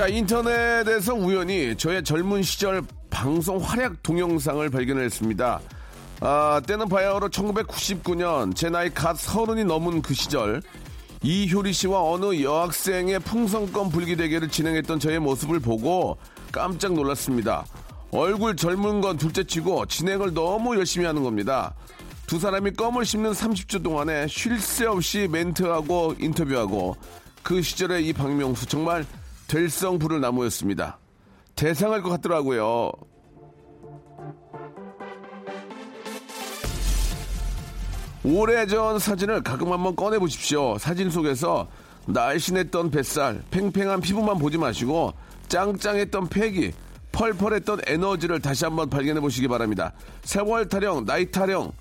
자 인터넷에서 우연히 저의 젊은 시절 방송 활약 동영상을 발견했습니다 아, 때는 바야흐로 1999년 제 나이 갓 서른이 넘은 그 시절 이효리 씨와 어느 여학생의 풍선껌 불기 대결을 진행했던 저의 모습을 보고 깜짝 놀랐습니다. 얼굴 젊은 건 둘째치고 진행을 너무 열심히 하는 겁니다. 두 사람이 껌을 씹는 30초 동안에 쉴 새 없이 멘트하고 인터뷰하고 그 시절의 이 박명수 정말 될성 부를 나무였습니다. 대상할 것 같더라고요. 오래전 사진을 가끔 한번 꺼내 보십시오. 사진 속에서 날씬했던 뱃살, 팽팽한 피부만 보지 마시고 짱짱했던 패기, 펄펄했던 에너지를 다시 한번 발견해 보시기 바랍니다. 세월 타령, 나이 타령,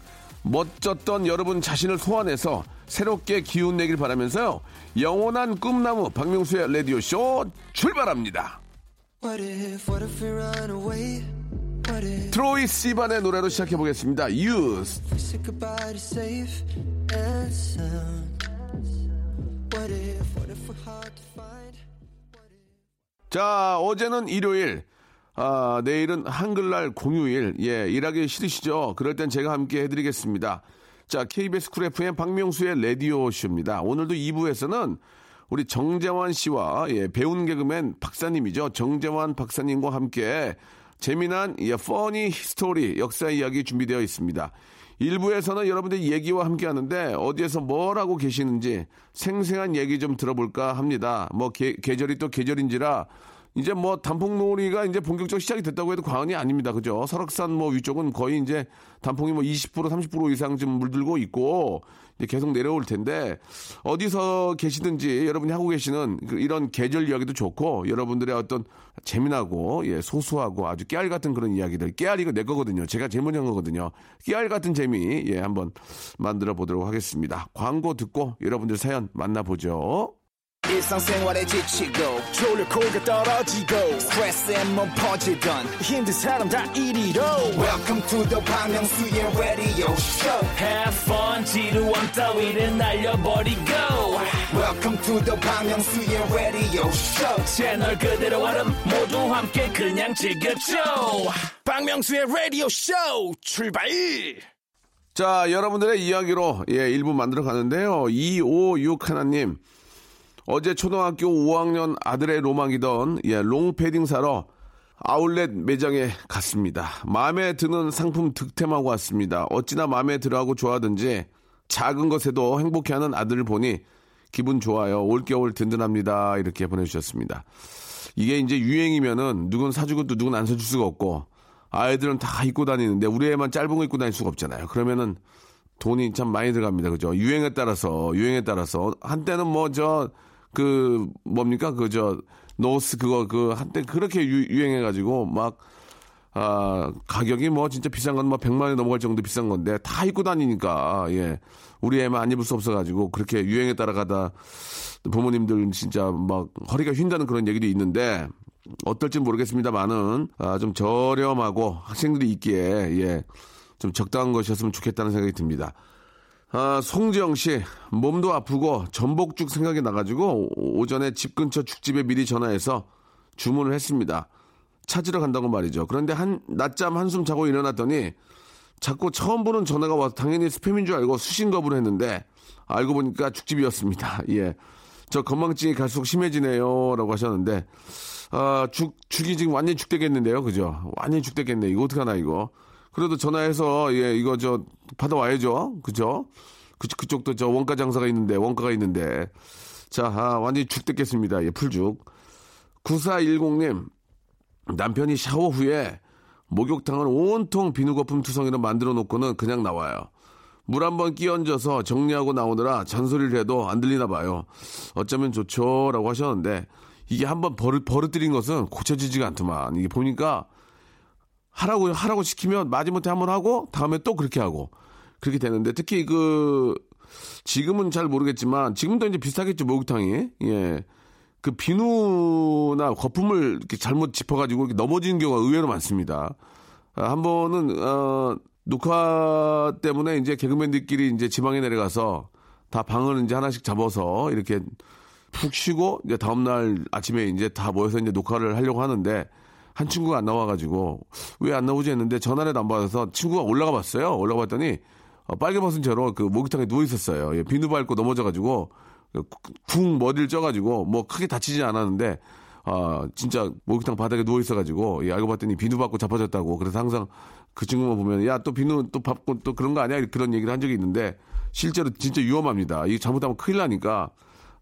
멋졌던 여러분 자신을 소환해서 새롭게 기운 내길 바라면서요. 영원한 꿈나무 박명수의 라디오쇼 출발합니다. What if, what if we run away? What if 트로이 시반의 노래로 시작해 보겠습니다. find? 자, 어제는 일요일, 아, 내일은 한글날 공휴일. 예, 일하기 싫으시죠? 그럴 땐 제가 함께 해드리겠습니다. 자, KBS 쿨 FM 박명수의 라디오쇼입니다. 오늘도 2부에서는 우리 정재환 씨와 예, 배운 개그맨 박사님이죠. 정재환 박사님과 함께 재미난 예, funny history 역사 이야기 준비되어 있습니다. 일부에서는 여러분들 얘기와 함께 하는데 어디에서 뭘 하고 계시는지 생생한 얘기 좀 들어볼까 합니다. 뭐 계, 계절이 또 계절인지라 이제 뭐 단풍놀이가 이제 본격적으로 시작이 됐다고 해도 과언이 아닙니다. 그죠? 설악산 뭐 위쪽은 거의 이제 단풍이 뭐 20% 30% 이상 좀 물들고 있고 이제 계속 내려올 텐데 어디서 계시든지 여러분이 하고 계시는 그 이런 계절 이야기도 좋고 여러분들의 어떤 재미나고 예, 소소하고 아주 깨알 같은 그런 이야기들 깨알 이거 내 거거든요. 제가 제일 먼저 한 거거든요. 깨알 같은 재미 예, 한번 만들어 보도록 하겠습니다. 광고 듣고 여러분들 사연 만나보죠. 일상생활에 지치고, 졸려 코가 떨어지고, 스트레스에 몸 퍼지던, 힘든 사람 다 이리로. welcome to the Bang Myung-soo's radio show Have fun 지루함 따위를 날려버리고 welcome to the Bang Myung-soo's radio show 채널 그대로 얼음 모두 함께 그냥 즐겨줘 박명수의 라디오 쇼 출발 자, 여러분들의 이야기로 예, 일부 만들어 가는데요. 256 하나님. 어제 초등학교 5학년 아들의 로망이던 예, 롱패딩 사러 아울렛 매장에 갔습니다. 마음에 드는 상품 득템하고 왔습니다. 어찌나 마음에 들어하고 좋아하든지 작은 것에도 행복해하는 아들을 보니 기분 좋아요. 올겨울 든든합니다. 이렇게 보내주셨습니다. 이게 이제 유행이면은 누군 사주고 또 누군 안 사줄 수가 없고 아이들은 다 입고 다니는데 우리 애만 짧은 거 입고 다닐 수가 없잖아요. 그러면은 돈이 참 많이 들어갑니다. 그죠? 유행에 따라서, 유행에 따라서. 한때는 뭐, 저, 그, 뭡니까? 그, 저, 노스 그거, 그, 한때 그렇게 유, 유행해 가지고 막, 아, 가격이 뭐 진짜 비싼 건 뭐 100만 원 넘어갈 정도 비싼 건데 다 입고 다니니까, 예. 우리 애만 안 입을 수 없어 가지고 그렇게 유행에 따라가다 부모님들 진짜 막 허리가 휜다는 그런 얘기도 있는데 어떨지 모르겠습니다만은 아, 좀 저렴하고 학생들이 입기에 예. 좀 적당한 것이었으면 좋겠다는 생각이 듭니다. 아, 송지영 씨, 몸도 아프고 전복죽 생각이 나가지고 오전에 집 근처 죽집에 미리 전화해서 주문을 했습니다. 찾으러 간다고 말이죠. 그런데 한, 낮잠 한숨 자고 일어났더니 자꾸 처음 보는 전화가 와서 당연히 스팸인 줄 알고 수신 거부를 했는데 알고 보니까 죽집이었습니다. 예. 저 건망증이 갈수록 심해지네요. 라고 하셨는데, 아, 죽, 죽이 지금 완전히 죽되겠는데요. 그죠? 완전히 죽되겠네. 이거 어떡하나, 이거. 그래도 전화해서, 예, 이거 저, 받아와야죠. 그죠? 그, 그쪽도 저 원가 장사가 있는데, 원가가 있는데. 자, 아, 완전히 죽됐겠습니다. 예, 풀죽. 9410님, 남편이 샤워 후에 목욕탕을 온통 비누 거품 투성이로 만들어 놓고는 그냥 나와요. 물 한 번 끼얹어서 정리하고 나오느라 잔소리를 해도 안 들리나 봐요. 어쩌면 좋죠. 라고 하셨는데, 이게 한번 버릇, 버릇들인 것은 고쳐지지가 않더만. 이게 보니까 하라고, 하라고 시키면 마지못해 한 번 하고 다음에 또 그렇게 하고 그렇게 되는데 특히 그 지금은 잘 모르겠지만 지금도 이제 비슷하겠죠, 목욕탕이. 예. 그 비누나 거품을 이렇게 잘못 짚어가지고 이렇게 넘어지는 경우가 의외로 많습니다. 아, 한 번은, 어, 녹화 때문에 이제 개그맨들끼리 이제 지방에 내려가서 다 방을 이제 하나씩 잡아서 이렇게 푹 쉬고 이제 다음 날 아침에 이제 다 모여서 이제 녹화를 하려고 하는데 한 친구가 안 나와가지고 왜 안 나오지 했는데 전화를 안 받아서 친구가 올라가 봤어요. 올라가 봤더니 어, 빨개 벗은 채로 그 목욕탕에 누워 있었어요. 예, 비누 밟고 넘어져가지고 쿵 머리를 쪄가지고 뭐 크게 다치지 않았는데 아 진짜 목욕탕 바닥에 누워 있어가지고 예, 알고 봤더니 비누 받고 자빠졌다고 그래서 항상 그 친구만 보면 야 또 비누 또 받고 또 그런 거 아니야 그런 얘기를 한 적이 있는데 실제로 진짜 위험합니다. 이게 잘못하면 큰일 나니까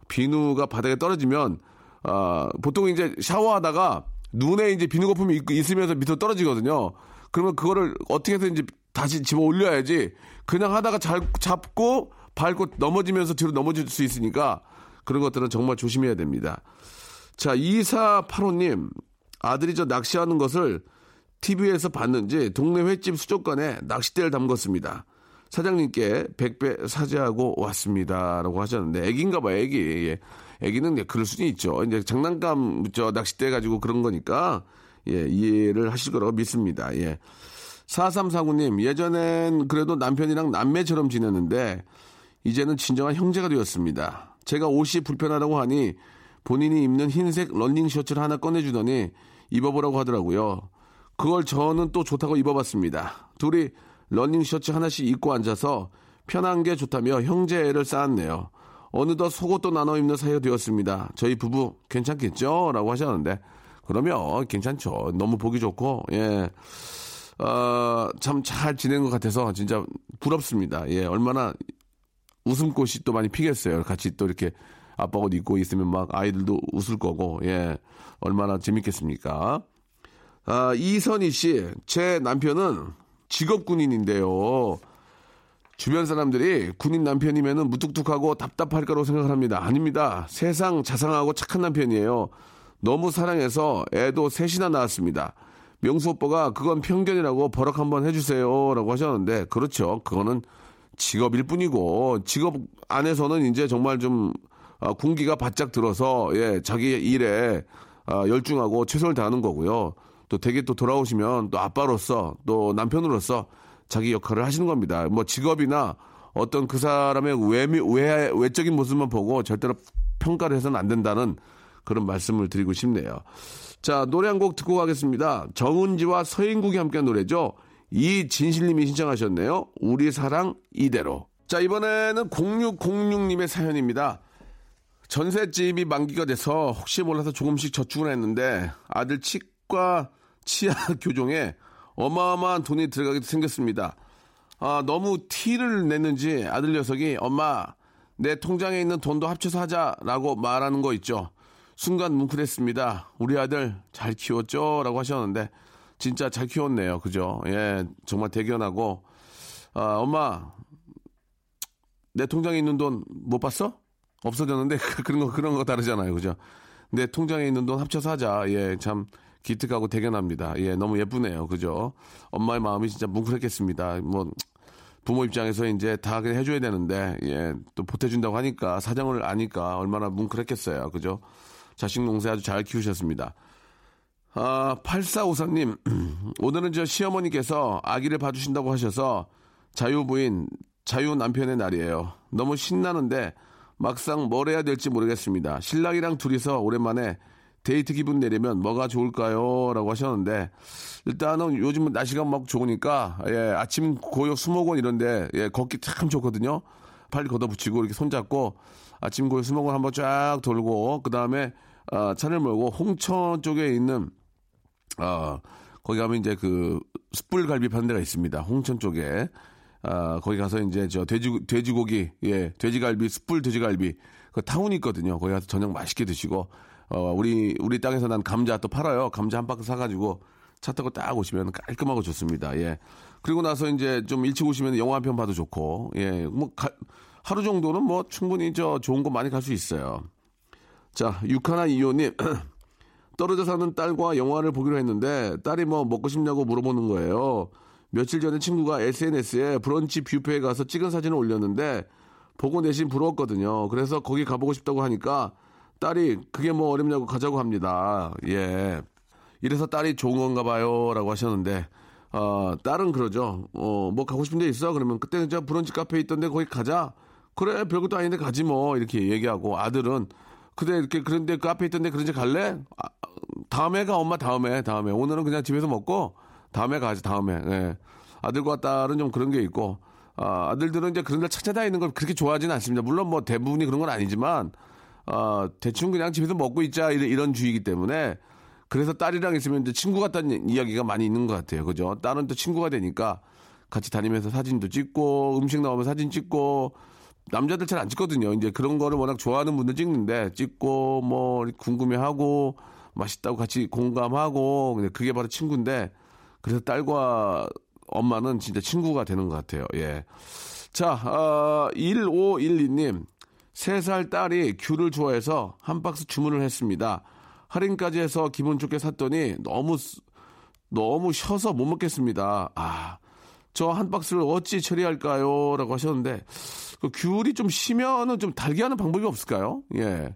비누가 바닥에 떨어지면 아 보통 이제 샤워하다가 눈에 이제 비누 거품이 있- 있으면서 밑으로 떨어지거든요. 그러면 그거를 어떻게 해서든지 다시 집어 올려야지 그냥 하다가 잘 잡고 밟고 넘어지면서 뒤로 넘어질 수 있으니까 그런 것들은 정말 조심해야 됩니다. 자, 2485님, 아들이 저 낚시하는 것을 TV에서 봤는지 동네 횟집 수족관에 낚싯대를 담궜습니다. 사장님께 100배 사죄하고 왔습니다. 라고 하셨는데, 애기인가 봐요, 애기. 예. 애기는 그럴 수는 있죠. 이제 장난감, 저 낚싯대 가지고 그런 거니까, 예, 이해를 하실 거라고 믿습니다. 예. 4349님, 예전엔 그래도 남편이랑 남매처럼 지냈는데, 이제는 진정한 형제가 되었습니다. 제가 옷이 불편하다고 하니 본인이 입는 흰색 런닝 셔츠를 하나 꺼내주더니 입어보라고 하더라고요. 그걸 저는 또 좋다고 입어봤습니다. 둘이 런닝 셔츠 하나씩 입고 앉아서 편한 게 좋다며 형제애를 쌓았네요. 어느덧 속옷도 나눠 입는 사이가 되었습니다. 저희 부부 괜찮겠죠? 라고 하셨는데 그러면 괜찮죠. 너무 보기 좋고 예. 어, 참 잘 지낸 것 같아서 진짜 부럽습니다. 예, 얼마나 웃음꽃이 또 많이 피겠어요. 같이 또 이렇게 아빠 옷 입고 있으면 막 아이들도 웃을 거고, 예, 얼마나 재밌겠습니까? 아, 이선희 씨, 제 남편은 직업 군인인데요. 주변 사람들이 군인 남편이면 무뚝뚝하고 답답할 거라고 생각을 합니다. 아닙니다. 세상 자상하고 착한 남편이에요. 너무 사랑해서 애도 셋이나 낳았습니다. 명수 오빠가 그건 편견이라고 버럭 한번 해주세요. 라고 하셨는데, 그렇죠. 그거는 직업일 뿐이고, 직업 안에서는 이제 정말 좀, 아, 군기가 바짝 들어서, 예, 자기 일에 아, 열중하고 최선을 다하는 거고요. 또 되게 또 돌아오시면 또 아빠로서 또 남편으로서 자기 역할을 하시는 겁니다. 뭐 직업이나 어떤 그 사람의 외, 외, 외적인 모습만 보고 절대로 평가를 해서는 안 된다는 그런 말씀을 드리고 싶네요. 자, 노래 한 곡 듣고 가겠습니다. 정은지와 서인국이 함께한 노래죠. 이진실님이 신청하셨네요. 우리 사랑 이대로. 자, 이번에는 0606님의 사연입니다. 전셋집이 만기가 돼서 혹시 몰라서 조금씩 저축을 했는데 아들 치과 치아 교정에 어마어마한 돈이 들어가게 생겼습니다. 아, 너무 티를 냈는지 아들 녀석이 엄마 내 통장에 있는 돈도 합쳐서 하자라고 말하는 거 있죠. 순간 뭉클했습니다. 우리 아들 잘 키웠죠? 라고 하셨는데 진짜 잘 키웠네요. 그죠? 예, 정말 대견하고 아, 엄마 내 통장에 있는 돈 못 봤어? 없어졌는데 그런 거 그런 거 다르잖아요. 그죠? 내 통장에 있는 돈 합쳐서 하자. 예, 참 기특하고 대견합니다. 예, 너무 예쁘네요. 그죠? 엄마의 마음이 진짜 뭉클했겠습니다. 뭐 부모 입장에서 이제 다 그냥 해줘야 되는데 예, 또 보태준다고 하니까 사정을 아니까 얼마나 뭉클했겠어요. 그죠? 자식 농사 아주 잘 키우셨습니다. 아, 8454님, 오늘은 저 시어머니께서 아기를 봐주신다고 하셔서 자유부인, 자유 남편의 날이에요. 너무 신나는데 막상 뭘 해야 될지 모르겠습니다. 신랑이랑 둘이서 오랜만에 데이트 기분 내려면 뭐가 좋을까요? 라고 하셨는데, 일단은 요즘은 날씨가 막 좋으니까, 예, 아침 고역 수목원 이런데, 예, 걷기 참 좋거든요. 팔 걷어붙이고 이렇게 손잡고, 아침 고역 수목원 한번 쫙 돌고, 그 다음에, 아, 차를 몰고 홍천 쪽에 있는, 아, 거기 가면 이제 그 숯불갈비 파는 데가 있습니다. 홍천 쪽에. 아, 거기 가서 이제 저 돼지, 돼지고기, 예, 돼지갈비, 숯불 돼지갈비, 그 타운이 있거든요. 거기 가서 저녁 맛있게 드시고, 어, 우리, 우리 땅에서 난 감자 또 팔아요. 감자 한 박스 사가지고 차 타고 딱 오시면 깔끔하고 좋습니다. 예. 그리고 나서 이제 좀 일찍 오시면 영화 한 편 봐도 좋고, 예, 뭐, 가- 하루 정도는 뭐 충분히 저 좋은 곳 많이 갈 수 있어요. 자, 육하나 이호님. 떨어져 사는 딸과 영화를 보기로 했는데 딸이 뭐 먹고 싶냐고 물어보는 거예요. 며칠 전에 친구가 SNS에 브런치 뷔페에 가서 찍은 사진을 올렸는데 보고 내심 부러웠거든요. 그래서 거기 가보고 싶다고 하니까 딸이 그게 뭐 어렵냐고 가자고 합니다. 예. 이래서 딸이 좋은 건가 봐요. 라고 하셨는데, 어, 딸은 그러죠. 어, 뭐 가고 싶은 데 있어? 그러면 그때는 저 브런치 카페 있던데 거기 가자. 그래, 별것도 아닌데 가지 뭐. 이렇게 얘기하고 아들은 그래, 이렇게 그런데 카페 있던데 그런지 갈래? 아, 다음에 가, 엄마 다음에, 다음에. 오늘은 그냥 집에서 먹고 다음에 가지, 다음에. 예. 아들과 딸은 좀 그런 게 있고, 아, 아들들은 이제 그런 데 찾아다니는 걸 그렇게 좋아하지는 않습니다. 물론 뭐 대부분이 그런 건 아니지만, 아, 대충 그냥 집에서 먹고 있자, 이런, 이런 주의이기 때문에, 그래서 딸이랑 있으면 이제 친구 같다는 이야기가 많이 있는 것 같아요. 그죠? 딸은 또 친구가 되니까 같이 다니면서 사진도 찍고, 음식 나오면 사진 찍고, 남자들 잘 안 찍거든요. 이제 그런 거를 워낙 좋아하는 분들 찍는데, 찍고, 뭐, 궁금해하고, 맛있다고 같이 공감하고, 그게 바로 친구인데, 그래서 딸과 엄마는 진짜 친구가 되는 것 같아요. 예. 자, 어, 1512님. 3살 딸이 귤을 좋아해서 한 박스 주문을 했습니다. 할인까지 해서 기분 좋게 샀더니 너무, 쓰- 너무 쉬어서 못 먹겠습니다. 아, 저 한 박스를 어찌 처리할까요? 라고 하셨는데, 그 귤이 좀 쉬면은 좀 달게 하는 방법이 없을까요? 예.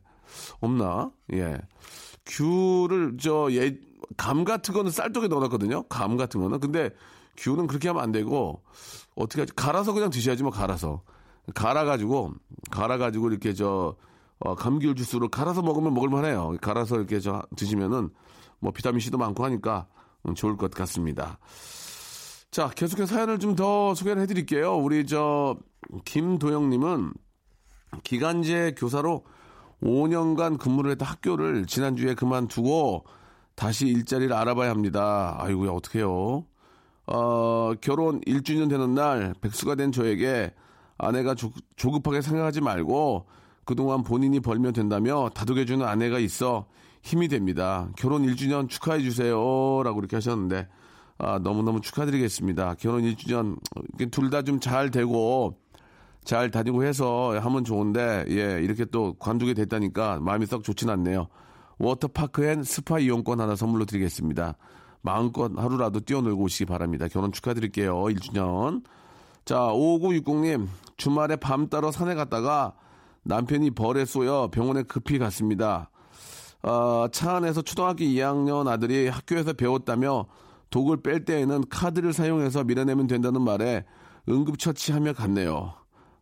없나? 예. 귤을 저 예, 감 같은 거는 쌀떡에 넣어놨거든요. 감 같은 거는. 근데 귤은 그렇게 하면 안 되고 어떻게 하지? 갈아서 그냥 드셔야지 뭐 갈아서. 갈아가지고 갈아가지고 이렇게 저 어, 감귤 주스로 갈아서 먹으면 먹을만해요. 갈아서 이렇게 저 드시면은 뭐 비타민 C도 많고 하니까 음, 좋을 것 같습니다. 자, 계속해서 사연을 좀 더 소개를 해드릴게요. 우리 저 김도영님은 기간제 교사로 5년간 근무를 했던 학교를 지난주에 그만두고 다시 일자리를 알아봐야 합니다. 아이고야, 어떡해요. 어, 결혼 1주년 되는 날 백수가 된 저에게 아내가 조, 조급하게 생각하지 말고 그동안 본인이 벌면 된다며 다독여주는 아내가 있어 힘이 됩니다. 결혼 1주년 축하해 주세요. 라고 이렇게 하셨는데, 아, 너무너무 축하드리겠습니다. 결혼 1주년, 둘 다 좀 잘 되고, 잘 다니고 해서 하면 좋은데, 예, 이렇게 또 관두게 됐다니까 마음이 썩 좋진 않네요. 워터파크 and 스파 이용권 하나 선물로 드리겠습니다. 마음껏 하루라도 뛰어놀고 오시기 바랍니다. 결혼 축하드릴게요. 1주년. 자, 5960님, 주말에 밤 따러 산에 갔다가 남편이 벌에 쏘여 병원에 급히 갔습니다. 어, 차 안에서 초등학교 2학년 아들이 학교에서 배웠다며 독을 뺄 때에는 카드를 사용해서 밀어내면 된다는 말에 응급처치하며 갔네요.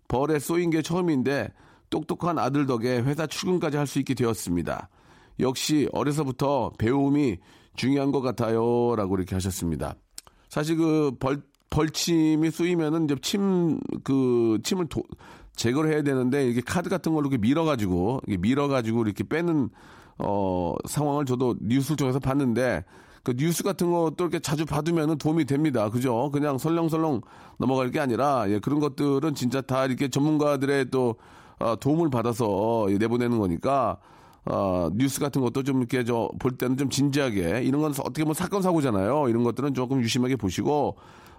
벌에 쏘인 게 처음인데 똑똑한 아들 덕에 회사 출근까지 할 수 있게 되었습니다. 역시 어려서부터 배움이 중요한 것 같아요. 라고 이렇게 하셨습니다. 사실 그 벌, 벌침이 쏘이면은 이제 침, 그, 침을 도- 제거를 해야 되는데 이게 카드 같은 걸로 이렇게 밀어가지고, 이게 밀어가지고 이렇게 빼는, 어, 상황을 저도 뉴스를 통해서 봤는데 그 뉴스 같은 것도 이렇게 자주 받으면은 도움이 됩니다. 그죠? 그냥 설렁설렁 넘어갈 게 아니라, 예, 그런 것들은 진짜 다 이렇게 전문가들의 또, 어, 도움을 받아서 내보내는 거니까, 어, 뉴스 같은 것도 좀 이렇게 저 볼 때는 좀 진지하게 이런 건 어떻게 보면 사건 사고잖아요. 이런 것들은 조금 유심하게 보시고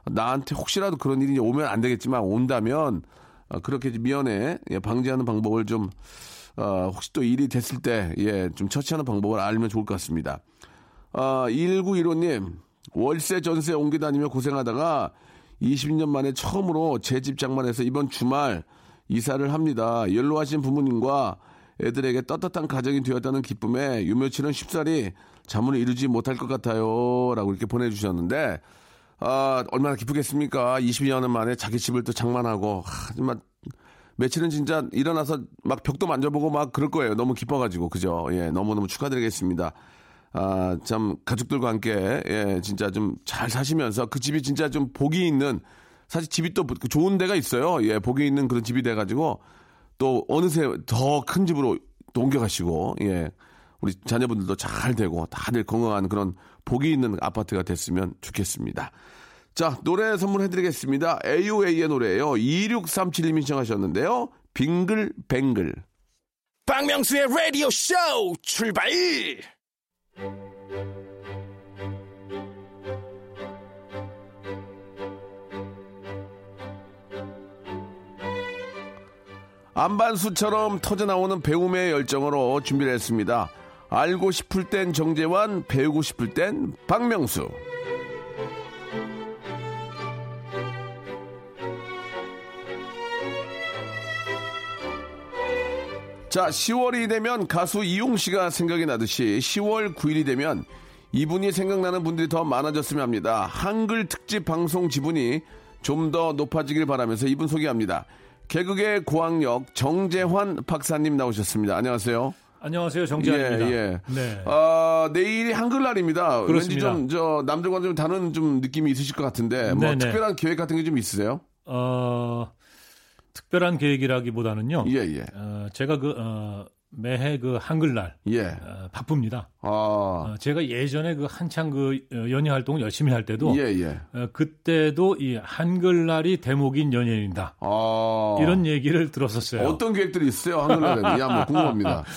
나한테 혹시라도 그런 일이 오면 안 되겠지만 온다면 어, 그렇게 미연에 예, 방지하는 방법을 좀 어, 혹시 또 일이 됐을 때 예, 좀 처치하는 방법을 알면 좋을 것 같습니다. 아, 1915님, 월세 전세 옮겨 다니며 고생하다가 20년 만에 처음으로 제 집 장만해서 이번 주말 이사를 합니다. 연로하신 부모님과 애들에게 떳떳한 가정이 되었다는 기쁨에 요 며칠은 쉽사리 잠을 이루지 못할 것 같아요. 라고 이렇게 보내주셨는데, 아, 얼마나 기쁘겠습니까? 20년 만에 자기 집을 또 장만하고, 하, 정말 며칠은 진짜 일어나서 막 벽도 만져보고 막 그럴 거예요. 너무 기뻐가지고. 그죠? 예, 너무너무 축하드리겠습니다. 아, 참, 가족들과 함께, 예, 진짜 좀 잘 사시면서 그 집이 진짜 좀 복이 있는, 사실 집이 또 좋은 데가 있어요. 예, 복이 있는 그런 집이 돼가지고, 또 어느새 더 큰 집으로 또 옮겨가시고, 예, 우리 자녀분들도 잘 되고, 다들 건강한 그런 복이 있는 아파트가 됐으면 좋겠습니다. 자, 노래 선물해드리겠습니다. AOA의 노래예요 2637님이 신청하셨는데요. 빙글뱅글. 박명수의 라디오 쇼 출발! 안반수처럼 터져나오는 배움의 열정으로 준비를 했습니다. 알고 싶을 땐 정재환, 배우고 싶을 땐 박명수. 자, 10월이 되면 가수 이용 씨가 생각이 나듯이 10월 9일이 되면 이분이 생각나는 분들이 더 많아졌으면 합니다. 한글 특집 방송 지분이 좀 더 높아지길 바라면서 이분 소개합니다. 개그계 고학력 정재환 박사님 나오셨습니다. 안녕하세요. 안녕하세요, 정재환입니다. 예, 예. 네. 아, 내일이 한글날입니다. 그렇습니다. 왠지 좀, 저, 남들과 좀 다른 좀 느낌이 있으실 것 같은데, 뭐, 네네. 특별한 계획 같은 게 좀 있으세요? 어, 특별한 계획이라기보다는요. 예, 예. 어, 제가 그 어, 매해 그 한글날 예. 어, 바쁩니다. 아, 어, 제가 예전에 그 한창 그 어, 연예 활동을 열심히 할 때도 예, 예. 어, 그때도 이 한글날이 대목인 연예인이다. 아. 이런 얘기를 들었었어요. 어떤 계획들이 있어요? 한글날에. 예, 한번 궁금합니다.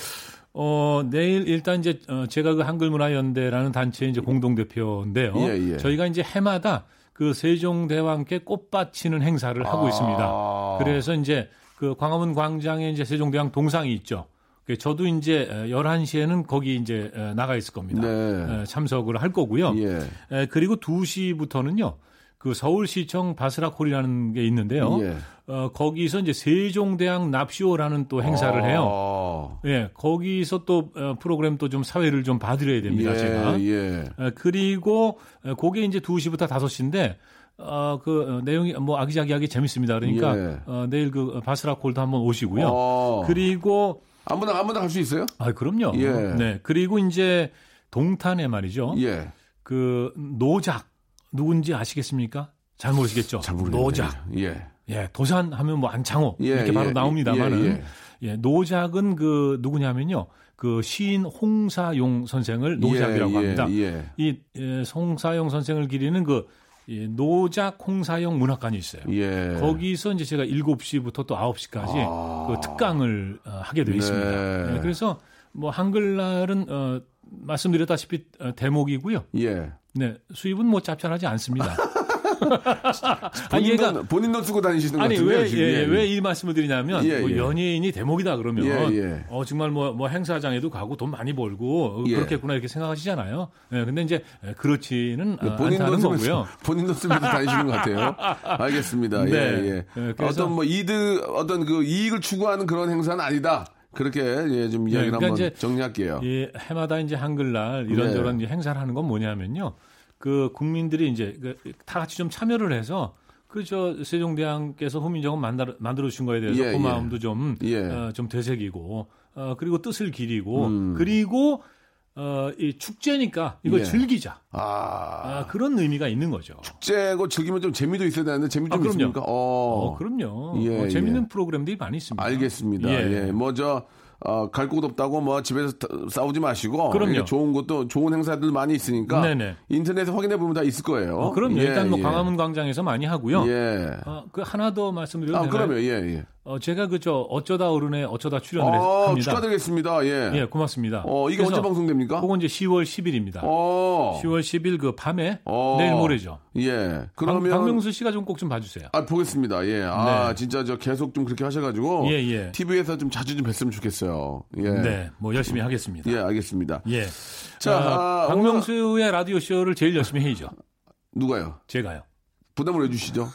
어, 내일 일단 이제 어, 제가 그 한글문화연대라는 단체의 이제 공동대표인데요. 예, 예. 저희가 이제 해마다 그 세종대왕께 꽃받치는 행사를 하고 아. 있습니다. 그래서 이제 그 광화문 광장에 이제 세종대왕 동상이 있죠. 그 저도 이제 11시에는 거기 이제 어, 나가 있을 겁니다. 네. 어, 참석을 할 거고요. 예. 에, 그리고 2시부터는요. 그 서울시청 바스라콜이라는 게 있는데요. 예. 어, 거기서 이제 세종대왕 납시오라는 또 행사를 해요. 아. 예, 거기서 또 어, 프로그램 또 좀 사회를 좀 봐드려야 됩니다, 예, 제가. 예. 어, 그리고 어, 그게 이제 2시부터 5시인데 어, 그 어, 내용이 뭐 아기자기하게 재밌습니다. 그러니까 예. 어, 내일 그 바스라콜도 한번 오시고요. 어. 그리고 아무나, 아무나 갈 수 있어요? 아, 그럼요. 예. 네. 그리고 이제 동탄에 말이죠. 예. 그 노작 누군지 아시겠습니까? 잘 모르시겠죠. 잘. 노작. 예. 예, 도산 하면 뭐 안창호 예, 이렇게 예, 바로 나옵니다만은 예, 예, 노작은 그 누구냐면요. 그 시인 홍사용 선생을 노작이라고 예, 합니다. 예. 이 예, 홍사용 선생을 기리는 그이 노작 홍사용 문학관이 있어요. 예. 거기서 이제 제가 7시부터 또 9시까지 아. 그 특강을 어, 하게 되어 있습니다. 네. 예, 그래서 뭐 한글날은 어, 말씀드렸다시피 어, 대목이고요. 예. 네, 수입은 뭐 짭짤하지 않습니다. 아, 본인 얘가 돈, 본인 돈 쓰고 다니시는 것 아니 같은데요, 왜. 예, 예, 예. 왜이 말씀을 드리냐면 예, 뭐 예. 연예인이 대목이다 그러면 예, 예. 어 정말 뭐 뭐 행사장에도 가고 돈 많이 벌고. 그렇겠구나 이렇게 생각하시잖아요. 예, 근데 이제 예, 그렇지는 어, 본인 돈 않다는 쓰면서, 거고요. 본인 돈 쓰면서 다니시는 것 같아요. 알겠습니다. 네. 예, 예. 어떤 뭐 이득, 어떤 그 이익을 추구하는 그런 행사는 아니다. 그렇게 예, 좀 이야기를 그러니까 한번 이제 정리할게요. 예, 해마다 이제 한글날 이런저런 이제 행사를 하는 건 뭐냐면요. 그 국민들이 이제 그다 같이 좀 참여를 해서 그저 세종대왕께서 후민정음 만들어 만들어 주신 거에 대해서 예, 예. 고마움도 좀 예. 어, 좀 되새기고 어, 그리고 뜻을 기리고 음. 그리고 어, 이 축제니까 이걸 예. 즐기자. 아, 아, 그런 의미가 있는 거죠. 축제고 즐기면 좀 재미도 있어야 되는데 재미 좀 아, 그럼요. 있습니까? 어, 어, 그럼요. 예, 어, 재밌는 예. 프로그램들이 많이 있습니다. 알겠습니다. 예. 예. 뭐, 저, 어, 갈 곳 없다고 뭐 집에서 다- 싸우지 마시고. 그럼요. 이게 좋은 것도 좋은 행사들 많이 있으니까. 네네. 인터넷에 확인해 보면 다 있을 거예요. 어, 그럼요. 예, 일단 뭐 예. 광화문 광장에서 많이 하고요. 예. 어, 그 하나 더 말씀드려도 아, 되나요? 그러면, 예, 예. 어, 제가 그저 어쩌다 어른에 어쩌다 출연을 어, 합니다. 축하드리겠습니다. 예. 예, 고맙습니다. 어, 이게 언제 방송됩니까? 그건 이제 10월 10일입니다. 어. 10월 10일 그 밤에 어. 내일 모레죠. 예. 박, 그러면. 박명수 씨가 좀꼭좀 봐주세요. 아, 보겠습니다. 예. 아, 네. 진짜 저 계속 좀 그렇게 하셔가지고. 예, 예. TV에서 좀 자주 좀 뵀으면 좋겠어요. 예. 네, 뭐 열심히 하겠습니다. 예, 알겠습니다. 예. 자, 아, 아, 박명수의 라디오 쇼를 제일 열심히 해야죠. 누가요? 제가요. 부담을 해주시죠.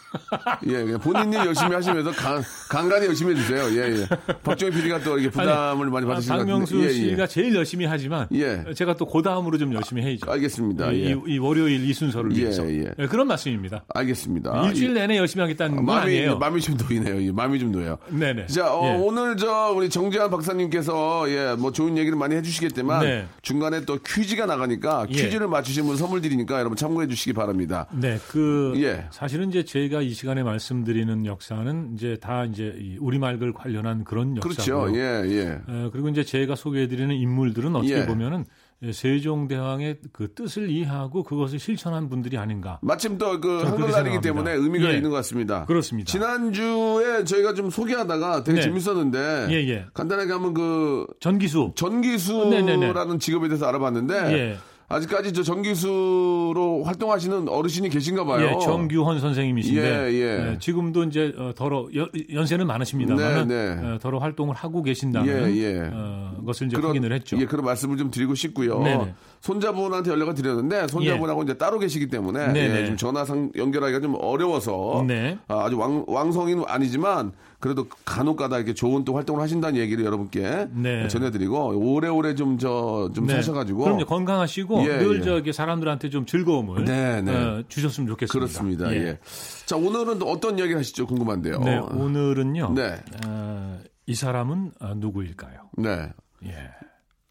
예, 예. 본인 일 열심히 하시면서 간, 간간히 열심히 해주세요. 예, 예. 박정희 PD가 또 이렇게 부담을 많이 아, 받으시는 것 박명수 같은데. 예, 씨가 제일 열심히 하지만 예. 제가 또 그 다음으로 좀 열심히 해야죠. 알겠습니다. 이, 예. 이- 이 월요일 이 순서를 예, 위해서 예. 예, 그런 말씀입니다. 알겠습니다. 일주일 내내 열심히 하겠다는 건 마음이, 아니에요. 마음이 좀 놓이네요. 예, 마음이 좀 놓여요. 네네. 자, 어, 예. 오늘 저 우리 정재환 박사님께서 예, 뭐 좋은 얘기를 많이 해주시겠지만 네. 중간에 또 퀴즈가 나가니까 예. 퀴즈를 맞추신 분 선물 드리니까 여러분 참고해 주시기 바랍니다. 네, 그 예. 사실은 이제 저희가 이 시간에 말씀드리는 역사는 이제 다 이제 이 우리말글 관련한 그런 역사고요. 그렇죠. 예, 예. 어, 그리고 이제 제가 소개해드리는 인물들은 어떻게 예. 보면은 예, 세종대왕의 그 뜻을 이해하고 그것을 실천한 분들이 아닌가. 마침 또 그 한글날이기. 때문에 의미가 예. 있는 것 같습니다. 그렇습니다. 지난주에 저희가 좀 소개하다가 되게 네. 재밌었는데 예, 예. 간단하게 한번 그 전기수. 전기수라는. 직업에 대해서 알아봤는데 예. 아직까지 저 정기수로 활동하시는 어르신이 계신가 봐요. 예, 정규헌 선생님이신데 예, 예. 예, 지금도 이제 어, 더러 연, 연세는 많으십니다만 네, 네. 어, 더러 활동을 하고 계신다는 예, 예. 어, 것을 이제 확인을 했죠. 예, 그런 말씀을 좀 드리고 싶고요. 네네. 손자분한테 연락을 드렸는데 손자분하고 이제 따로 계시기 때문에 네네. 예, 좀 전화 상 연결하기가 좀 어려워서 네. 아, 아주 왕, 왕성인 아니지만 그래도 간혹가다 이렇게 좋은 또 활동을 하신다는 얘기를 여러분께 네. 전해드리고 오래오래 좀저좀 네. 사셔가지고 그럼요 건강하시고 예, 늘 예. 저기 사람들한테 좀 즐거움을 네, 네. 어, 주셨으면 좋겠습니다. 그렇습니다. 예. 자 오늘은 또 어떤 이야기 하시죠? 궁금한데요. 네, 오늘은요. 네. 어, 이 사람은 어, 누구일까요? 네. 예.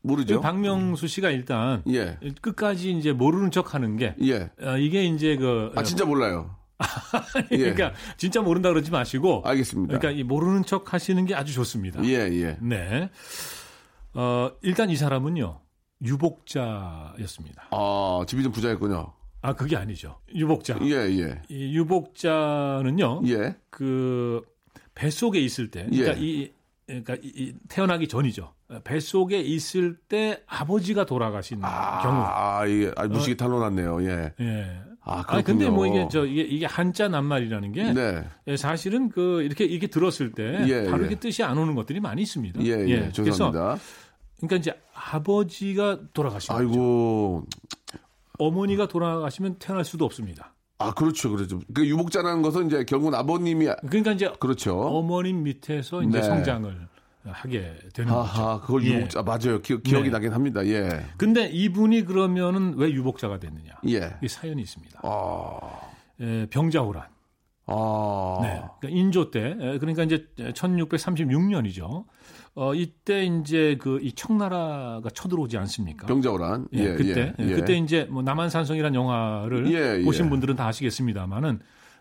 모르죠? 박명수 씨가 일단 예. 끝까지 이제 모르는 척 하는 게 예. 어, 이게 이제 그 아 진짜 몰라요. 그러니까 진짜 모른다 그러지 마시고 알겠습니다. 그러니까 이 모르는 척 하시는 게 아주 좋습니다. 예, 예. 네. 어, 일단 이 사람은요. 유복자였습니다. 아, 집이 좀 부자였군요. 아, 그게 아니죠. 유복자. 예, 예. 이 유복자는요. 예. 그 뱃속에 있을 때 그러니까 예. 이 그러니까 이- 이 태어나기 전이죠. 뱃속에 있을 때 아버지가 돌아가신 경우. 아, 이게 아, 무식이 탄로났네요. 예. 예. 아, 아 근데 뭐 그렇군요. 이게 저 이게 이게 한자 낱말이라는 게 네. 예, 사실은 그 이렇게 이게 들었을 때 예, 바로 예. 이렇게 뜻이 안 오는 것들이 많이 있습니다. 예, 예. 그래서 죄송합니다. 그러니까 이제 아버지가 돌아가신. 아이고. 어머니가 돌아가시면 태어날 수도 없습니다. 아, 그렇죠. 그렇죠. 그 유복자라는 것은 이제 결국은 아버님이 그러니까 이제 그렇죠. 어머님 밑에서 이제 네. 성장을 하게 되는 거죠. 아하, 그걸 예. 유복자 맞아요. 기, 기억이 네. 나긴 합니다. 예. 근데 이분이 그러면은 왜 유복자가 됐느냐? 예. 이 사연이 있습니다. 아. 에, 병자호란. 아. 네. 그러니까 인조 때, 에, 그러니까 이제 1636년이죠. 어, 이때 이제 그 이 청나라가 쳐들어오지 않습니까? 병자호란. 예, 그때 예, 예. 그때 이제 뭐 남한산성이라는 영화를 예, 예. 보신 분들은 다 아시겠습니다만은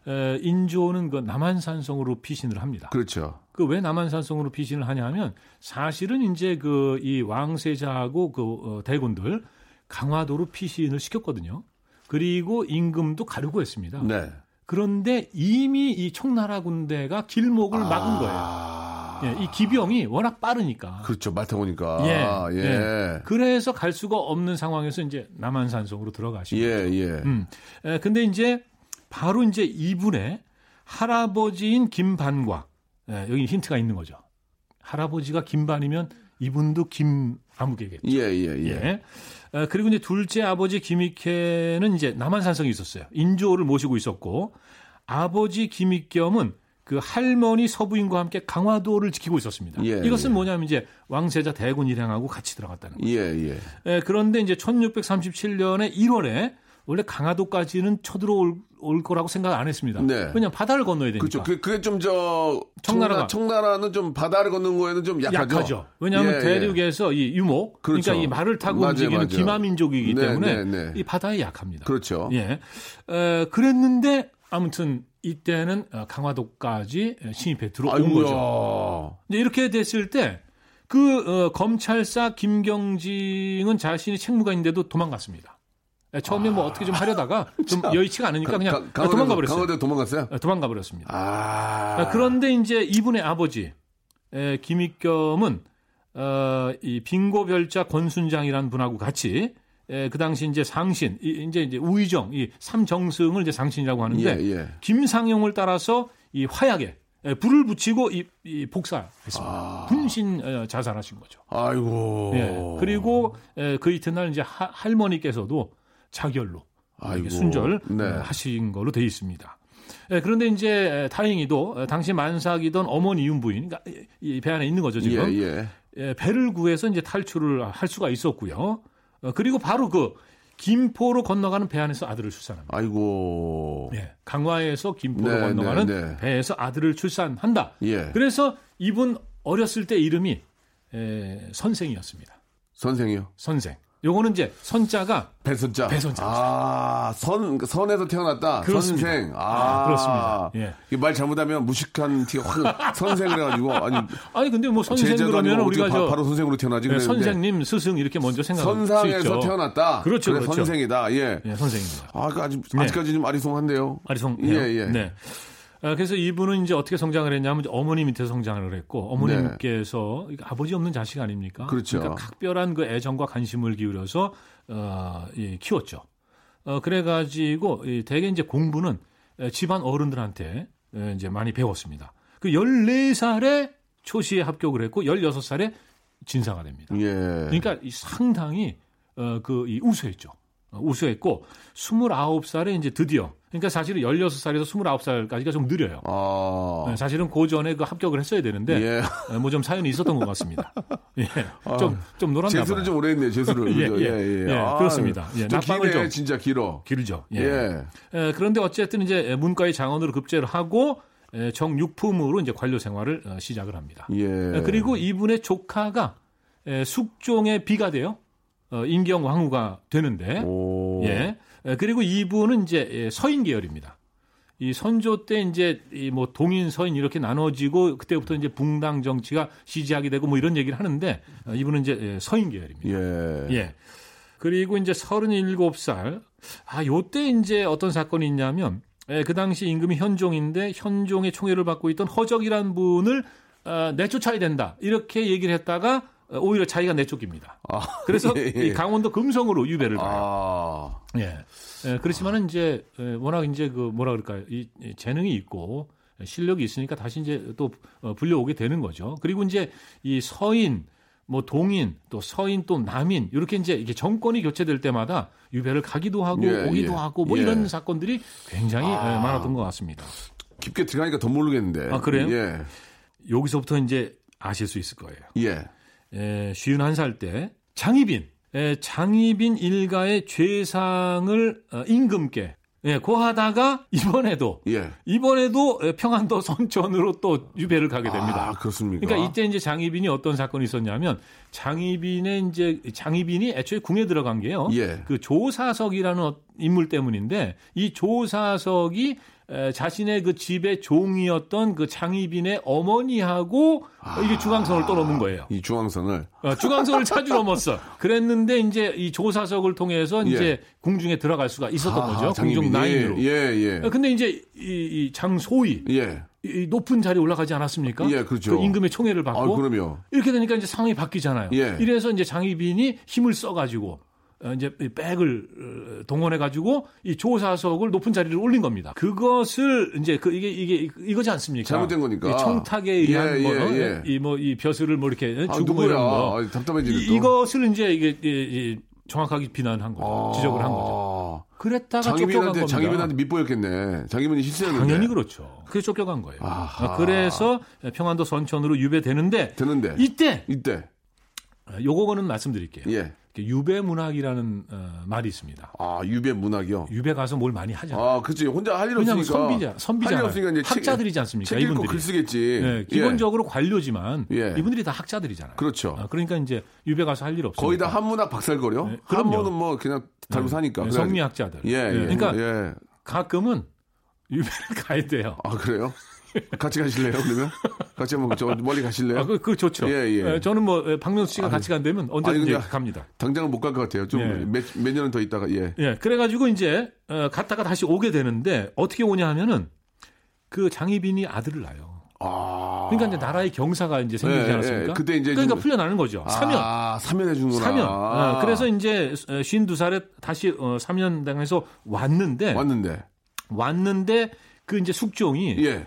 에, 인조는 그 남한산성으로 피신을 합니다. 그렇죠. 그 왜 남한산성으로 피신을 하냐면 사실은 이제 그 이 왕세자하고 그 어, 대군들 강화도로 피신을 시켰거든요. 그리고 임금도 가려고 했습니다. 네. 그런데 이미 이 청나라 군대가 길목을 막은 거예요. 아. 예, 이 기병이 워낙 빠르니까. 그렇죠. 말 타고 오니까. 예, 아, 예. 예. 그래서 갈 수가 없는 상황에서 이제 남한산성으로 들어가시고. 예, 예. 음. 에, 근데 이제 바로 이제 이분의 할아버지인 김반과 예, 여기 힌트가 있는 거죠. 할아버지가 김반이면 이분도 김아무개겠죠. 예, 예, 예. 예. 에, 그리고 이제 둘째 아버지 김익회는 이제 남한산성에 있었어요. 인조를 모시고 있었고 아버지 김익겸은 그 할머니 서부인과 함께 강화도를 지키고 있었습니다. 예, 이것은 예. 뭐냐면 이제 왕세자 대군 일행하고 같이 들어갔다는 거예요. 예, 예. 예, 그런데 이제 1637년에 1월에 원래 강화도까지는 쳐들어올 올 거라고 생각 안 했습니다. 네. 왜냐면 바다를 건너야 되니까. 그렇죠. 그, 그게 좀 저 청나라가. 청나라, 는 좀 바다를 걷는 거에는 좀 약하죠. 약하죠. 왜냐하면 예, 예. 대륙에서 이 유목, 그러 그렇죠. 니까이 말을 타고 맞아요, 움직이는 맞아요. 기마민족이기 네, 때문에 네, 네. 이 바다에 약합니다. 그렇죠. 예, 에, 그랬는데 아무튼 이때는 어, 강화도까지 침입해 들어온 거죠. 아이고야. 이제 이렇게 됐을 때그 검찰사 김경징은 자신이 책무가인데도 도망갔습니다. 예, 처음에 뭐 어떻게 좀 하려다가 좀 여의치가 않으니까 그냥 가- 강화도에서- 도망가 버렸어요. 강화도에 도망갔어요? 예, 도망가 버렸습니다. 아. 아, 그런데 이제 이분의 아버지 에, 김익겸은 어, 이 빙고별자 권순장이라는 분하고 같이 에, 그 당시 이제 상신 이, 이제 이제 우의정 이 삼정승을 이제 상신이라고 하는데 예, 예. 김상용을 따라서 이 화약에 에, 불을 붙이고 이, 이 복사했습니다. 아. 분신 어, 자살하신 거죠. 아이고. 예. 그리고 에, 그 이튿날 이제 하- 할머니께서도 자결로 아이고. 순절 네. 어, 하신 걸로 돼 있습니다. 예, 그런데 이제 에, 다행히도 어, 당시 만삭이던 어머니 윤부인 그러니까 배 안에 있는 거죠 지금 예, 예. 예, 배를 구해서 이제 탈출을 할 수가 있었고요. 어, 그리고 바로 그 김포로 건너가는 배 안에서 아들을 출산합니다. 아이고. 예, 강화에서 김포로 네, 건너가는 네, 네. 배에서 아들을 출산한다. 예. 그래서 이분 어렸을 때 이름이 에, 선생이었습니다. 선생이요. 선생. 요거는 이제 선자가 배선자. 배선자. 아, 선, 선에서 태어났다. 그렇습니다. 선생. 아, 아, 그렇습니다. 예. 이게 말 잘못하면 무식한 티가 확, 선생 그래가지고, 아니, 아니 근데 뭐 선생 그러면 우리가 바, 바로 선생으로 태어나지. 네, 그랬는데 선생님, 스승 이렇게 먼저 생각할 수 선상에서. 태어났다. 그렇죠, 그래, 그렇죠. 선생이다. 예. 예, 선생입니다. 아, 그 아직, 네. 아직까지 좀 아리송한데요. 아리송. 예, 예. 네. 아, 그래서 이분은 이제 어떻게 성장을 했냐면 어머니 밑에 성장을 했고 어머님께서 이게 아버지 없는 자식 아닙니까? 네. 그렇죠. 러니까 각별한 그 애정과 관심을 기울여서 어, 예, 키웠죠. 어, 그래가지고 이 대개 이제 공부는 에, 집안 어른들한테 에, 이제 많이 배웠습니다. 그 14살에 초시에 합격을 했고 16살에 진사가 됩니다. 예. 그러니까 이 상당히 어, 그이 우수했죠. 어, 우수했고 29살에 이제 드디어 그러니까 사실은 16살에서 29살까지가 좀 느려요. 아. 네, 사실은 그 전에 그 합격을 했어야 되는데 예. 뭐좀 사연이 있었던 것 같습니다. 예. 좀, 좀 놀았나. 재수를 좀 오래 했네, 재수를. 예, 그죠? 예. 예, 그렇습니다. 예, 좀 낮방을 기네, 좀- 진짜 길어. 길죠. 예. 예. 에, 그런데 어쨌든 이제 문과의 장원으로 급제를 하고 에, 정육품으로 이제 관료 생활을 어, 시작을 합니다. 예. 에, 그리고 이분의 조카가 에, 숙종의 비가 돼요. 어, 임경 왕후가 되는데 오. 예. 에, 그리고 이분은 이제 예, 서인 계열입니다. 이 선조 때 이제 이 뭐 동인 서인 이렇게 나눠지고 그때부터 이제 붕당 정치가 시작이 되고 뭐 이런 얘기를 하는데 어, 이분은 이제 예, 서인 계열입니다. 예. 예. 그리고 이제 37살. 아, 요때 이제 어떤 사건이 있냐면, 예, 그 당시 임금이 현종인데, 현종의 총애를 받고 있던 허적이라는 분을 어, 내쫓아야 된다. 이렇게 얘기를 했다가, 어, 오히려 자기가 내쫓깁니다. 그래서 예, 예. 이 강원도 금성으로 유배를 가요. 아. 예. 예, 그렇지만은 이제 예, 워낙 이제 그 뭐라 그럴까요? 이이 재능이 있고 실력이 있으니까 다시 이제 또 어, 불려오게 되는 거죠. 그리고 이제 이 서인 뭐 동인 또 서인 또 남인 이렇게 이제 이게 정권이 교체될 때마다 유배를 가기도 하고 예, 오기도 예. 하고 뭐 예. 이런 사건들이 굉장히 아. 예, 많았던 것 같습니다. 깊게 들어가니까 더 모르겠는데. 아, 그래요? 예. 여기서부터 이제 아실 수 있을 거예요. 예. 에, 51살 때 장희빈, 에, 장희빈 일가의 죄상을 어, 임금께 예, 고하다가 이번에도 예. 이번에도 에, 평안도 선천으로 또 유배를 가게 됩니다. 아, 그렇습니까? 그러니까 이때 이제 장희빈이 어떤 사건이 있었냐면 장희빈의 이제 장희빈이 애초에 궁에 들어간 게요. 예. 그 조사석이라는 어- 인물 때문인데 이 조사석이 에, 자신의 그 집의 종이었던 그 장희빈의 어머니하고 이게 중앙선을 떠넘은 거예요. 이 중앙선을. 어, 중앙선을 찾으러 넘었어. 그랬는데 이제 이 조사석을 통해서 이제 예. 궁중에 들어갈 수가 있었던 아, 거죠. 궁중 나인으로. 예, 예. 어, 근데 이제 이, 이 장소희 예. 이 높은 자리에 올라가지 않았습니까? 예, 그렇죠. 그 임금의 총애를 받고 아, 그럼요. 이렇게 되니까 이제 상황이 바뀌잖아요. 예. 이래서 이제 장희빈이 힘을 써가지고 어, 이제 이 백을 어, 동원해 가지고 이 조사석을 높은 자리를 올린 겁니다. 그것을 이제 그 이게 이게 이거지 않습니까? 잘못된 거니까. 이 총탁에 의한 예, 뭐, 예, 예. 이뭐 이 벼슬을 뭐 이렇게 아, 주고 뭐 누구야? 이런 거. 아, 답답해지네. 또. 이, 이것을 이제 이게 이, 이 정확하게 비난한 거죠. 지적을 한 거죠. 아. 그랬다가 쫓겨간 겁니다. 장희빈한테 밑보였겠네. 장희빈이 실수했는데. 당연히 그렇죠. 그래서 쫓겨간 거예요. 아하. 아, 그래서 평안도 선천으로 유배되는데 되는데. 이때 이때. 요거는 말씀드릴게요. 예. 유배 문학이라는 어, 말이 있습니다. 아, 유배 문학이요. 유배 가서 뭘 많이 하잖아요. 아, 그치. 혼자 할 일 없으니까. 선비자. 할일 없으니까 이제 책- 학자들이지 않습니까? 책 읽고. 글 쓰겠지. 네, 기본적으로 관료지만 예. 이분들이 다 학자들이잖아요. 그렇죠. 아, 그러니까 이제 유배 가서 할 일 없어요. 거의 다 한문학 박살거려? 네. 한문은 뭐 그냥 달고 사니까. 네. 성리학자들. 예, 예. 그러니까 예. 가끔은 유배를 가야 돼요. 아, 그래요? 같이 가실래요, 그러면? 같이 한번 저 멀리 가실래요? 아, 그, 그 좋죠. 예, 예. 에, 저는 뭐 에, 박명수 씨가 같이 간다면 언제든지 아니, 갑니다. 당장은 못 갈 것 같아요. 좀 예. 몇, 몇 년은 더 있다가, 예. 예, 그래가지고 이제 어, 갔다가 다시 오게 되는데 어떻게 오냐 하면은 그 장희빈이 아들을 낳아요. 아. 그러니까 이제 나라의 경사가 이제 생기지 예, 않았습니까? 예. 그때 이제 그러니까 좀- 풀려나는 거죠. 사면. 아, 사면 해주는구나. 사면. 아. 어, 그래서 이제 52살에 다시 어, 사면당해서 왔는데 왔는데. 왔는데 그 이제 숙종이 예.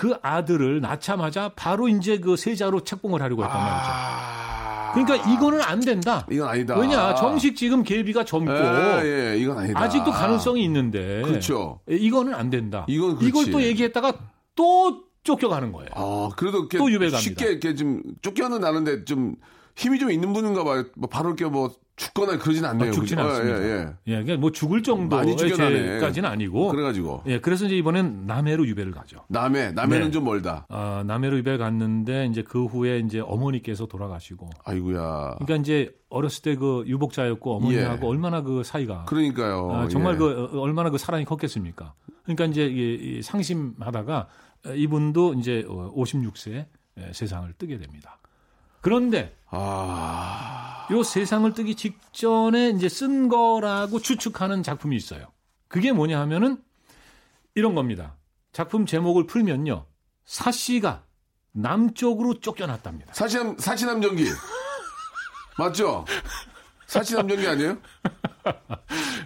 그 아들을 낳자마자 바로 이제 그 세자로 책봉을 하려고 했단 말이죠. 아. 그러니까 이거는 안 된다. 이건 아니다. 왜냐 정식 지금 계비가 젊고 예, 예, 이건 아니다. 아직도 가능성이 있는데 그렇죠. 예, 이거는 안 된다. 이건 그렇지. 이걸 또 얘기했다가 또 쫓겨가는 거예요. 아, 그래도 또 유배 갑니다. 쉽게 이렇게 좀 쫓겨는 나는데 좀 힘이 좀 있는 분인가 봐요. 뭐 바로 이렇게 뭐 죽거나 그러진 않네요. 아, 죽진 그죠? 않습니다. 예, 예. 예, 그냥 뭐 죽을 정도의. 죄까지는 아니고. 그래가지고 예, 그래서 이제 이번엔 남해로 유배를 가죠. 남해 남해는 네. 좀 멀다. 아, 남해로 유배 갔는데 이제 그 후에 이제 어머니께서 돌아가시고. 아이고야. 그러니까 이제 어렸을 때 그 유복자였고 어머니하고 예. 얼마나 그 사이가 그러니까요. 아, 정말 예. 그 어, 얼마나 그 사랑이 컸겠습니까? 그러니까 이제 이- 이 상심하다가 어, 이분도 이제 56세에 세상을 뜨게 됩니다. 그런데 아. 요 세상을 뜨기 직전에 이제 쓴 거라고 추측하는 작품이 있어요. 그게 뭐냐 하면은 이런 겁니다. 작품 제목을 풀면요. 사씨가 남쪽으로 쫓겨났답니다. 사시남 사시남전기 맞죠? 사시남전기 아니에요?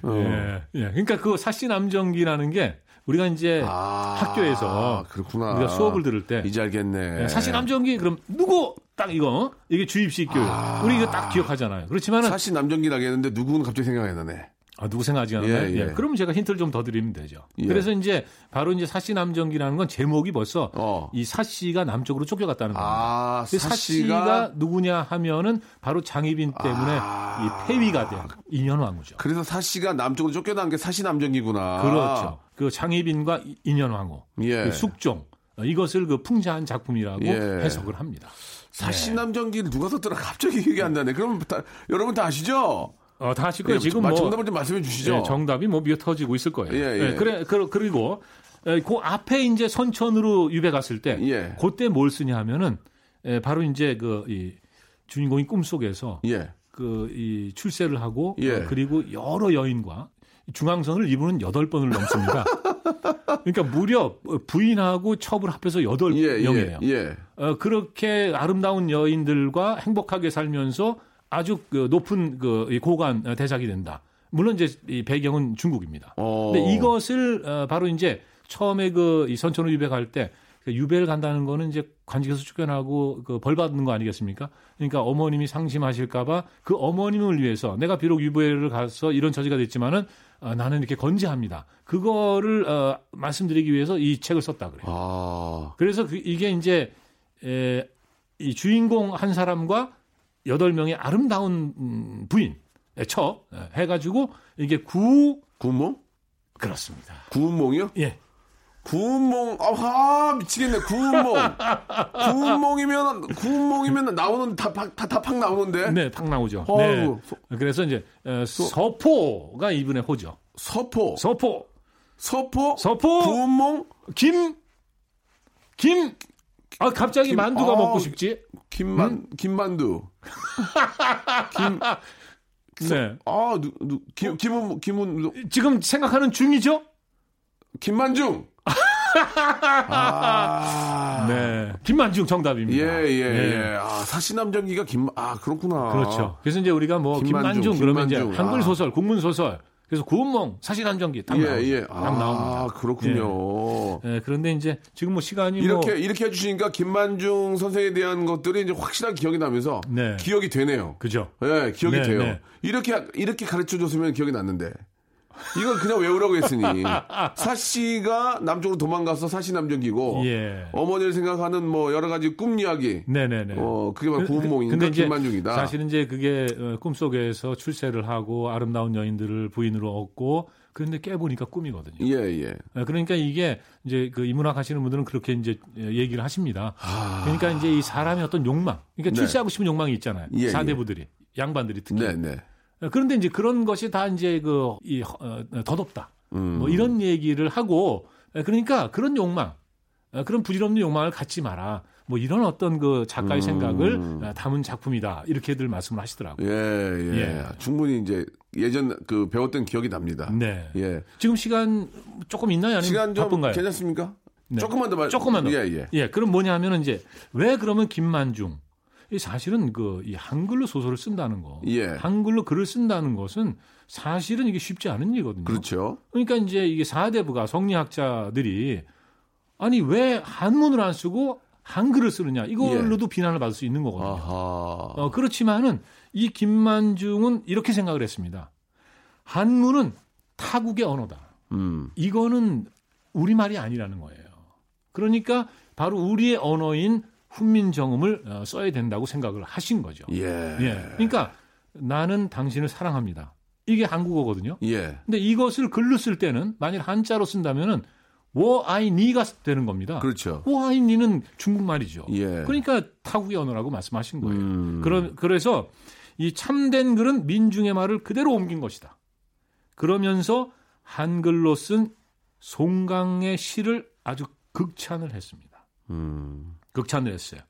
어. 예, 예. 그러니까 그 사씨 남정기라는 게 우리가 이제 아, 학교에서 그렇구나. 우리가 수업을 들을 때 이제 알겠네. 예, 사씨 남정기 그럼 누구 딱 이거 이게 주입식 교육 우리 이거 딱 기억하잖아요. 그렇지만은 사시남전기라겠는데 누구는 갑자기 생각이 안 나네. 아, 누구 생각하지 않나요? 예, 예, 예. 그러면 제가 힌트를 좀 더 드리면 되죠. 예. 그래서 이제 바로 이제 사씨 남정기라는 건 제목이 벌써 어. 이 사씨가 남쪽으로 쫓겨갔다는 겁니다. 아, 그 사씨가 사씨가 누구냐 하면은 바로 장희빈 때문에 아. 이 폐위가 된 인현왕후죠. 그래서 사씨가 남쪽으로 쫓겨난 게 사시남전기구나. 그렇죠. 그 장희빈과 이- 인현왕후, 예. 그 숙종 어, 이것을 그 풍자한 작품이라고 예. 해석을 합니다. 사시남전기를 누가 썼더라 갑자기 기억이 안 나네. 그럼 다, 여러분 다 아시죠? 어, 다 아실 거예요. 예, 지금 마- 뭐 정답을 좀 말씀해 주시죠. 예, 정답이 뭐 미어 터지고 있을 거예요. 예, 예. 그래 그, 그리고 에, 그 앞에 이제 선천으로 유배 갔을 때 예. 그때 뭘 쓰냐 하면은 에, 바로 이제 그 이 주인공이 꿈속에서 예. 그이 출세를 하고 예. 어, 그리고 여러 여인과 중앙선을 이분은 여덟 번을 넘습니다. 그러니까 무려 부인하고 첩을 합해서 여덟 예, 명이에요. 예, 예. 어, 그렇게 아름다운 여인들과 행복하게 살면서 아주 그 높은 그이 고관 어, 대작이 된다. 물론 이제 이 배경은 중국입니다. 어. 근데 이것을 어, 바로 이제 처음에 그이 선천후 유배 갈때그 유배를 간다는 거는 이제 관직에서 쫓겨나고 그 벌 받는 거 아니겠습니까? 그러니까 어머님이 상심하실까봐 그 어머님을 위해서 내가 비록 유배를 가서 이런 처지가 됐지만은 어, 나는 이렇게 건재합니다. 그거를 어, 말씀드리기 위해서 이 책을 썼다 그래요. 아. 그래서 그 이게 이제 에, 이 주인공 한 사람과 여덟 명의 아름다운 음, 부인 첩 에, 해가지고 이게 구 구운몽? 그렇습니다. 구운몽이요? 예. 구운몽, 아하, 미치겠네. 구운몽. 구운몽이면, 구운몽이면 나오는, 다, 팍- 다, 다 팍 나오는데. 네, 탁 나오죠. 어우, 네. 소- 그래서 이제 에, 서포가 이분의 호죠. 서포. 서포, 서포. 서포, 구운몽. 김, 김. 아 갑자기 김- 만두가 아, 먹고 싶지? 김만, 음? 김만두. 김, 네. 아, 누, 누, 김, 김은, 김은, 지금 생각하는 중이죠? 김만중. 아. 네. 김만중 정답입니다. 예, 예, 네. 예. 아, 사시남 전기가 김, 아, 그렇구나. 그렇죠. 그래서 이제 우리가 뭐 김만중, 김만중, 그러면 이제 김만중. 한글 아. 소설, 국문 소설, 그래서 구운몽, 사실안정기 딱 예, 나오죠. 예. 딱 아, 나옵니다. 그렇군요. 예, 그런데 이제 지금 뭐 시간이 이렇게, 뭐 이렇게 해주시니까 김만중 선생에 대한 것들이 이제 확실하게 기억이 나면서 네. 기억이 되네요. 그죠. 예, 기억이 네, 돼요. 네. 이렇게, 이렇게 가르쳐 줬으면 기억이 났는데. 이건 그냥 외우라고 했으니. 사씨가 남쪽으로 도망가서 사시남전기고. 예. 어머니를 생각하는 뭐 여러 가지 꿈 이야기. 네네네. 어, 그게 바로 그- 구운몽이니까 근데 이제 김만중이다. 사실은 이제 그게 어, 꿈속에서 출세를 하고 아름다운 여인들을 부인으로 얻고 그런데 깨보니까 꿈이거든요. 예, 예. 어, 그러니까 이게 이제 그 이문학 하시는 분들은 그렇게 이제 예, 얘기를 하십니다. 아. 그러니까 이제 이 사람의 어떤 욕망, 그러니까 네. 출세하고 싶은 욕망이 있잖아요. 예, 사대부들이, 양반들이 특히. 네, 네. 어, 그런데 이제 그런 것이 다 이제 그, 이, 어, 덧없다. 음. 뭐 이런 얘기를 하고, 어, 그러니까 그런 욕망, 어, 그런 부질없는 욕망을 갖지 마라. 뭐 이런 어떤 그 작가의 생각을 어, 담은 작품이다. 이렇게들 말씀을 하시더라고요. 음. 예, 예, 예. 충분히 이제 예전 그 배웠던 기억이 납니다. 네. 예. 지금 시간 조금 있나요? 아니면 시간 좀 바쁜가요? 괜찮습니까? 네. 조금만 더 말. 조금만 더. 예, 예. 예, 그럼 뭐냐 하면은 이제 왜 그러면 김만중 이 사실은 그 이 한글로 소설을 쓴다는 거, 예. 한글로 글을 쓴다는 것은 사실은 이게 쉽지 않은 일이거든요. 그렇죠. 그러니까 이제 이게 사대부가 성리학자들이 아니 왜 한문을 안 쓰고 한글을 쓰느냐 이걸로도 비난을 받을 수 있는 거거든요. 예. 아하. 어, 그렇지만은 이 김만중은 이렇게 생각을 했습니다. 한문은 타국의 언어다. 음. 이거는 우리 말이 아니라는 거예요. 그러니까 바로 우리의 언어인 훈민정음을 어, 써야 된다고 생각을 하신 거죠. 예. 예. 그러니까 나는 당신을 사랑합니다. 이게 한국어거든요. 예. 근데 이것을 글로 쓸 때는 만일 한자로 쓴다면은 워아이니가 되는 겁니다. 그렇죠. 워아이니는 중국말이죠. 예. 그러니까 타국의 언어라고 말씀하신 거예요. 음. 그러, 그래서 이 참된 글은 민중의 말을 그대로 옮긴 것이다. 그러면서 한글로 쓴 송강의 시를 아주 극찬을 했습니다. 음. 극찬을 했어요.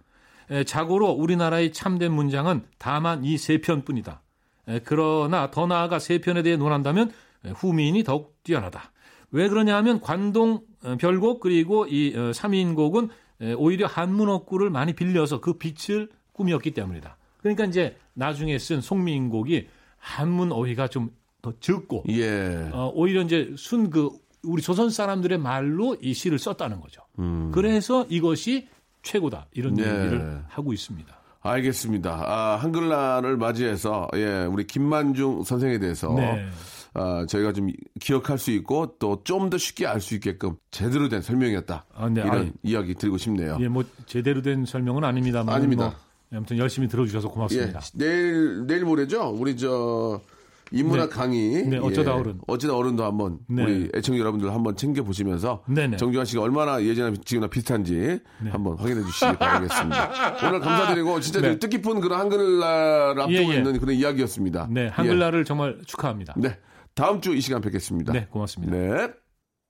에, 자고로 우리나라의 참된 문장은 다만 이 세 편뿐이다. 에, 그러나 더 나아가 세 편에 대해 논한다면 에, 후미인이 더욱 뛰어나다. 왜 그러냐 하면 관동 어, 별곡 그리고 이 어, 삼인곡은 에, 오히려 한문어구를 많이 빌려서 그 빛을 꾸몄기 때문이다. 그러니까 이제 나중에 쓴 송민곡이 한문 어휘가 좀 더 적고 예. 어, 오히려 이제 순 그 우리 조선 사람들의 말로 이 시를 썼다는 거죠. 그래서 이것이 최고다 이런 네. 얘기를 하고 있습니다. 알겠습니다. 아, 한글날을 맞이해서 예, 우리 김만중 선생에 대해서 네. 아, 저희가 좀 기억할 수 있고 또 좀 더 쉽게 알 수 있게끔 제대로 된 설명이었다. 아, 네. 이런 아니, 이야기 드리고 싶네요. 예, 뭐 제대로 된 설명은 아닙니다만 아닙니다. 뭐, 아무튼 열심히 들어주셔서 예, 고맙습니다. 내일 내일 모레죠. 우리 저 인문학 네. 강의. 네, 어쩌다 예, 어른. 어쩌다 어른도 한번 네. 우리 애청 여러분들 한번 챙겨 보시면서 네네. 정규환 씨가 얼마나 예전에 지금이나 비슷한지 한번 확인해 주시기 바라겠습니다. 오늘 감사드리고 진짜 네. 뜻깊은 그런 한글날을 앞두고 예, 예. 있는 그런 이야기였습니다. 네, 한글날을 정말 축하합니다. 예. 네. 다음 주 이 시간 뵙겠습니다. 네, 고맙습니다. 네.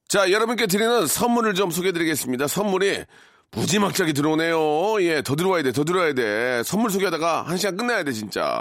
자, 여러분께 드리는 선물을 좀 소개해 드리겠습니다. 선물이 무지막지하게 들어오네요. 예, 더 들어와야 돼, 더 들어와야 돼. 선물 소개하다가 한 시간 끝나야 돼, 진짜.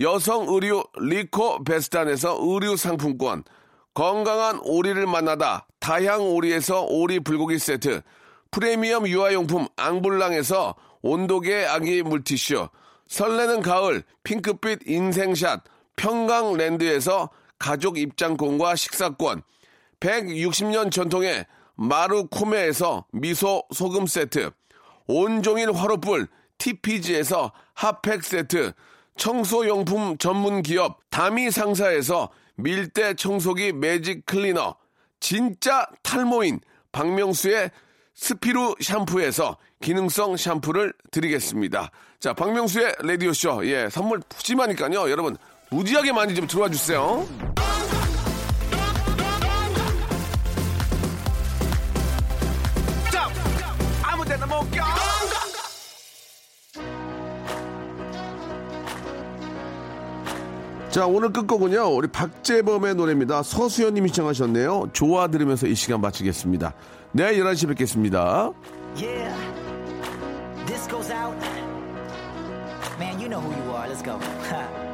여성 의류 리코 베스탄에서 의류 상품권, 건강한 오리를 만나다 다향 오리에서 오리 불고기 세트, 프리미엄 유아용품 앙블랑에서 온도계 아기 물티슈, 설레는 가을 핑크빛 인생샷 평강랜드에서 가족 입장권과 식사권, 160년 전통의 마루코메에서 미소 소금 세트, 온종일 화로불 TPG에서 핫팩 세트, 청소용품 전문 기업 다미 상사에서 밀대 청소기 매직 클리너, 진짜 탈모인 박명수의 스피루 샴푸에서 기능성 샴푸를 드리겠습니다. 자, 박명수의 라디오쇼. 예, 선물 푸짐하니까요. 여러분, 무지하게 많이 좀 들어와 주세요. 아무 데나 못 가. 자, 오늘 끝곡은요. 우리 박재범의 노래입니다. 서수연님이 시청하셨네요. 좋아 들으면서 이 시간 마치겠습니다. 내일 11시 뵙겠습니다. Yeah, this goes out. Man, you know who you are. Let's go.